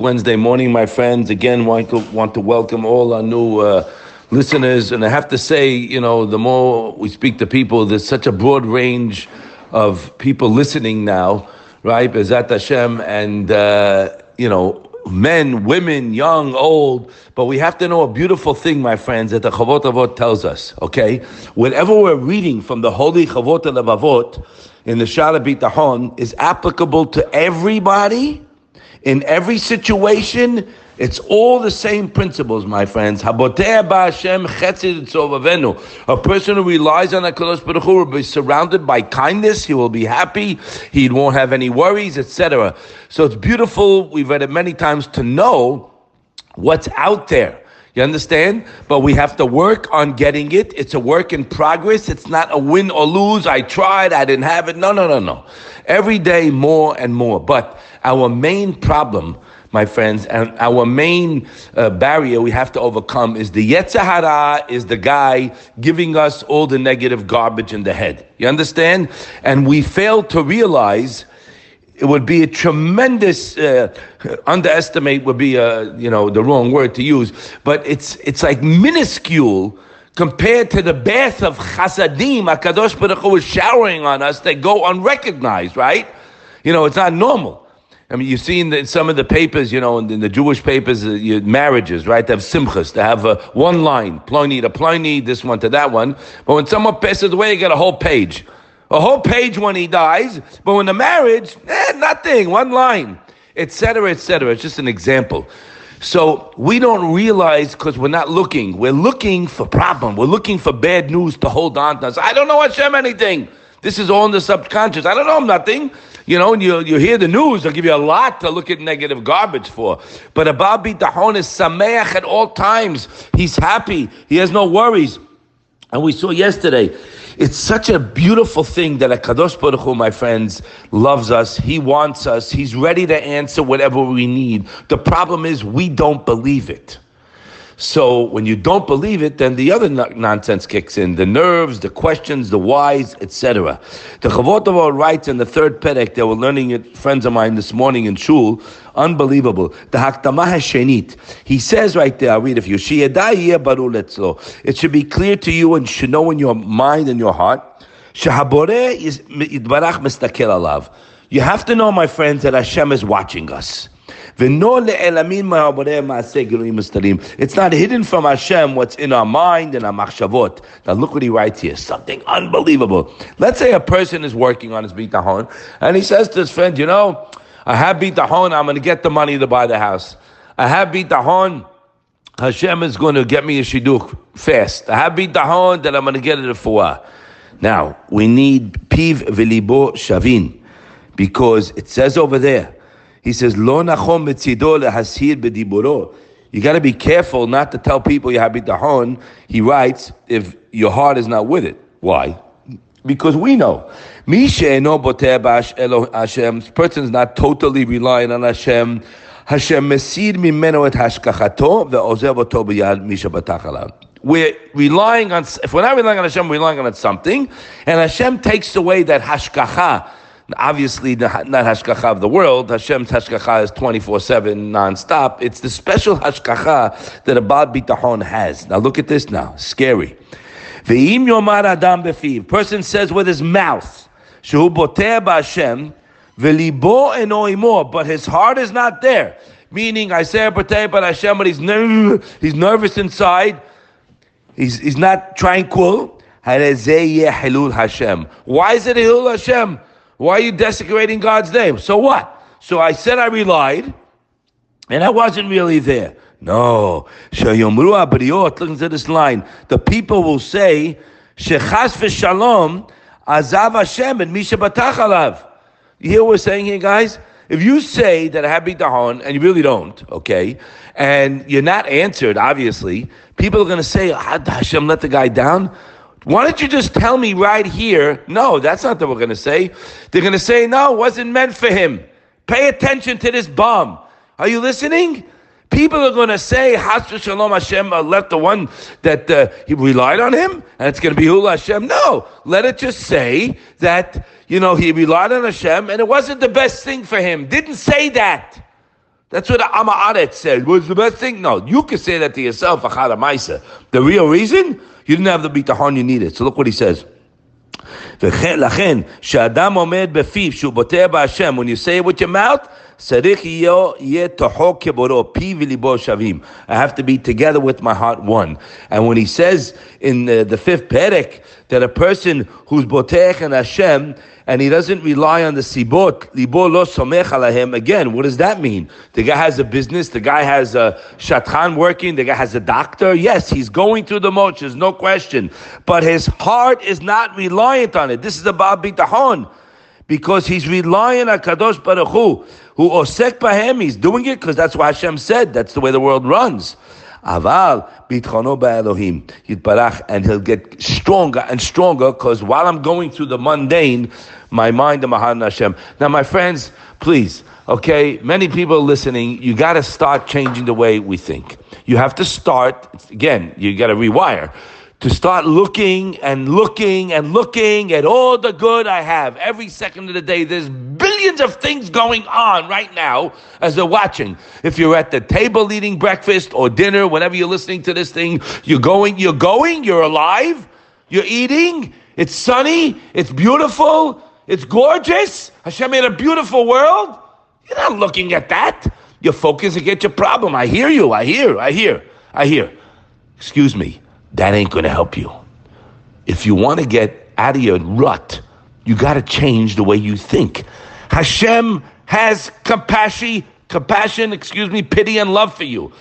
Wednesday morning, my friends. Again, want to want to welcome all our new uh, listeners, and I have to say, you know, the more we speak to people, there's such a broad range of people listening now, right? Bezat Hashem, and uh, you know, men, women, young, old. But we have to know a beautiful thing, my friends, that the Chavot Avot tells us. Okay, whatever we're reading from the holy Chavot Avot in the Sha'ar HaBitachon is applicable to everybody in every situation. It's all the same principles, my friends. A person who relies on HaKadosh Baruch Hu will be surrounded by kindness. He will be happy. He won't have any worries, etc. So it's beautiful. We've read it many times to know what's out there. You understand? But we have to work on getting it. It's a work in progress. It's not a win or lose. I tried, I didn't have it. No, no, no, no. Every day more and more. But our main problem, my friends, and our main uh, barrier we have to overcome is the Yetzer Hara is the guy giving us all the negative garbage in the head. You understand? And we fail to realize it would be a tremendous uh, underestimate would be a you know the wrong word to use, but it's it's like minuscule compared to the bath of chasadim Hakadosh Baruch Hu is showering on us that go unrecognized, right? You know, it's not normal. I mean, you've seen in some of the papers, you know, in, the Jewish papers, uh, marriages, right? They have simchas. They have uh, one line, Ploni to Ploni, this one to that one. But when someone passes away, you get a whole page a whole page when he dies, but when the marriage, eh, nothing, one line, etc., etc. It's just an example. So we don't realize because we're not looking. We're looking for problem. We're looking for bad news to hold on to us. I don't know Hashem anything. This is all in the subconscious. I don't know nothing. You know, and you, you hear the news, they'll give you a lot to look at negative garbage for. But Abba Bitachon is sameach at all times. He's happy. He has no worries. And we saw yesterday, it's such a beautiful thing that a Kadosh Baruch Hu, my friends, loves us. He wants us. He's ready to answer whatever we need. The problem is we don't believe it. So when you don't believe it, then the other nonsense kicks in: the nerves, the questions, the whys, etc. The Chavot writes in the third perek. They were learning it. Friends of mine this morning in shul. Unbelievable. The Hakdamah Hashenit. He says right there. I'll read it for you. It should be clear to you and should know in your mind and your heart. You have to know, my friends, that Hashem is watching us. It's not hidden from Hashem what's in our mind and our machshavot. Now look what he writes here. Something unbelievable. Let's say a person is working on his bitahon and he says to his friend, you know, I have bitahon, I'm going to get the money to buy the house. I have bitahon, Hashem is going to get me a shidduch fast. I have bitahon that I'm going to get it fuah. Now, we need piv velibo shavin because it says over there, he says, Lo nachom. You got to be careful not to tell people you have bitahon. He writes, if your heart is not with it. Why? Because we know. no Hashem. This person is not totally relying on Hashem. Hashem mesir mimeno et hashkachato ve'ozev oto b'yad misha we're relying on, if we're not relying on Hashem, we're relying on something, and Hashem takes away that hashkacha, obviously not hashkacha of the world. Hashem's hashkacha is 24-7 non-stop. It's the special hashkacha that a Baal Bitachon has. Now look at this now. Scary. Ve'im yomar adam befiv. Person says with his mouth, shehu boter ba'Hashem, ve'libo eno but his heart is not there. Meaning, I say boter ba'Hashem, but he's, ner- he's nervous inside. He's, he's not tranquil. Why is it Hilul Hashem? Why are you desecrating God's name? So what? So I said I relied, and I wasn't really there. No. Listen to this line. The people will say, Shechas v'shalom azav Hashem and misha batach You hear what we're saying here, guys? If you say that I have bitahon and you really don't, okay, and you're not answered, obviously, people are going to say, Hashem let the guy down. Why don't you just tell me right here? No, that's not what we're going to say. They're going to say, no, it wasn't meant for him. Pay attention to this bomb. Are you listening? People are going to say, Hashem Shalom Hashem let the one that uh, he relied on him, and it's going to be Hula Hashem. No, let it just say that, you know, he relied on Hashem, and it wasn't the best thing for him. Didn't say that. That's what Ama'aret said. Was the best thing? No, you can say that to yourself, Achara Maisa. The real reason, you didn't have the bitahon you needed. So look what he says. לכן, שאדם עומד בפיו, שהוא בוטח בהשם, when you say it with your mouth, צריך יהיה תוכו כבורו, פיו וליבו שווים. I have to be together with my heart one. And when he says in the, the fifth perek that a person who's botech and Hashem and he doesn't rely on the sibot, lo. Again, what does that mean? The guy has a business, the guy has a shatran working, the guy has a doctor. Yes, he's going through the motions, no question. But his heart is not reliant on it. This is about bitahon. Because he's relying on Kadosh Baruch Hu, who osek bahem, he's doing it because that's what Hashem said. That's the way the world runs. Aval bitchono ba'Elohim yitbarach, and he'll get stronger and stronger because while I'm going through the mundane, my mind and Mahan Hashem. Now, my friends, please, okay, many people listening, you got to start changing the way we think. You have to start again. You got to rewire to start looking and looking and looking at all the good I have every second of the day. There's billions of things going on right now as they're watching. If you're at the table eating breakfast or dinner, whenever you're listening to this thing, you're going, you're going, you're alive, you're eating, it's sunny, it's beautiful, it's gorgeous. Hashem made a beautiful world. You're not looking at that. You're focusing at your problem. I hear you, I hear, I hear, I hear. Excuse me that ain't to help you. If you want to get out of your rut, you got to change the way you think. Hashem has compassion, compassion, excuse me, pity and love for you.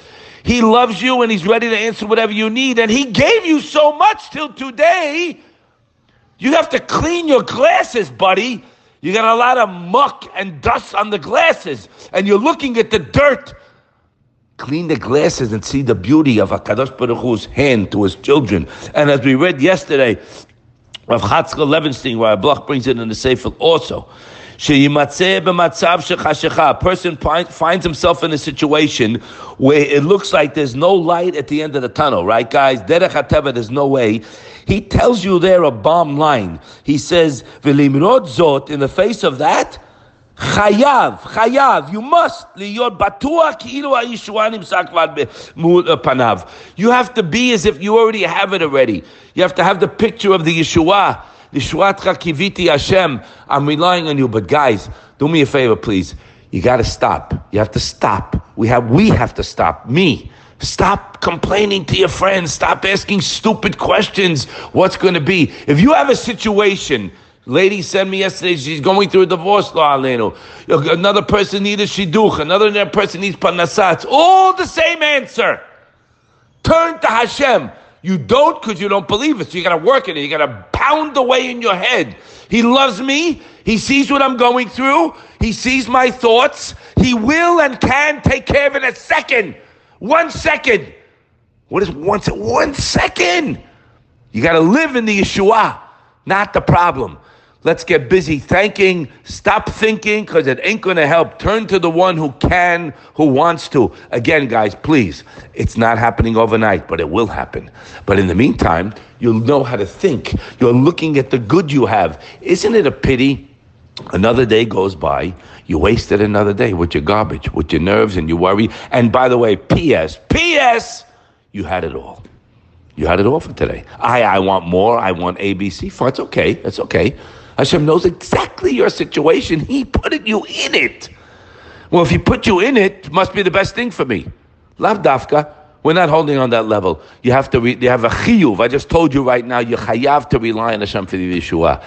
He loves you and he's ready to answer whatever you need. And he gave you so much till today. You have to clean your glasses, buddy. You got a lot of muck and dust on the glasses, and you're looking at the dirt clean the glasses and see the beauty of HaKadosh Baruch Hu's hand to his children. And as we read yesterday, Rav Chatzkel Levenstein, where Bloch brings it in the Sefer also, a person finds himself in a situation where it looks like there's no light at the end of the tunnel, right, guys? Derech there's no way. He tells you there a bomb line. He says, zot, in the face of that, Chayav, chayav, you must להיות בטוח כאילו הישועה נמצא כבר מול פניו. You have to be as if you already have it already. You have to have the picture of the Yeshua. Kiviti Hashem. I'm relying on you. But guys, do me a favor, please. You got to stop. You have to stop. We have, we have to stop. Me. Stop complaining to your friends. Stop asking stupid questions. What's going to be? If you have a situation Lady sent me yesterday, she's going through a divorce law. Another person needs a shidduch, another person needs parnasat. It's all the same answer. Turn to Hashem. You don't because you don't believe it. So you got to work it. You got to pound away in your head. He loves me. He sees what I'm going through. He sees my thoughts. He will and can take care of it in a second. One second. What is one, one second? You got to live in the Yeshua, not the problem. Let's get busy thanking. Stop thinking because it ain't going to help. Turn to the one who can, who wants to. Again, guys, please, it's not happening overnight, but it will happen. But in the meantime, you'll know how to think. You're looking at the good you have. Isn't it a pity? Another day goes by, you wasted another day with your garbage, with your nerves and your worry. And by the way, P.S., P.S., you had it all. You had it all for today. I, I want more. I want ABC. It's okay. It's okay. Hashem knows exactly your situation. He put you in it. Well, if He put you in it, it must be the best thing for me. Lav dafka. We're not holding on that level. You have to. Re- you have a chiyuv. I just told you right now. You chayav to rely on Hashem for the Yeshua,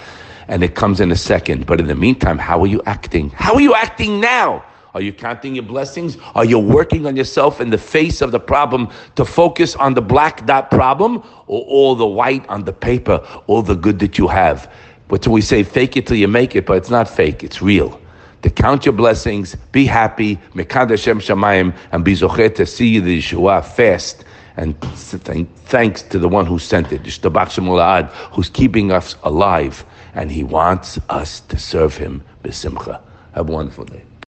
and it comes in a second. But in the meantime, how are you acting? How are you acting now? Are you counting your blessings? Are you working on yourself in the face of the problem to focus on the black dot problem or all the white on the paper, all the good that you have? But we say fake it till you make it, but it's not fake, it's real. To count your blessings, be happy, Mekad Hashem and be zochet to see the Yeshua fast. And thanks to the one who sent it, who's keeping us alive. And he wants us to serve him. Besimcha. Have a wonderful day.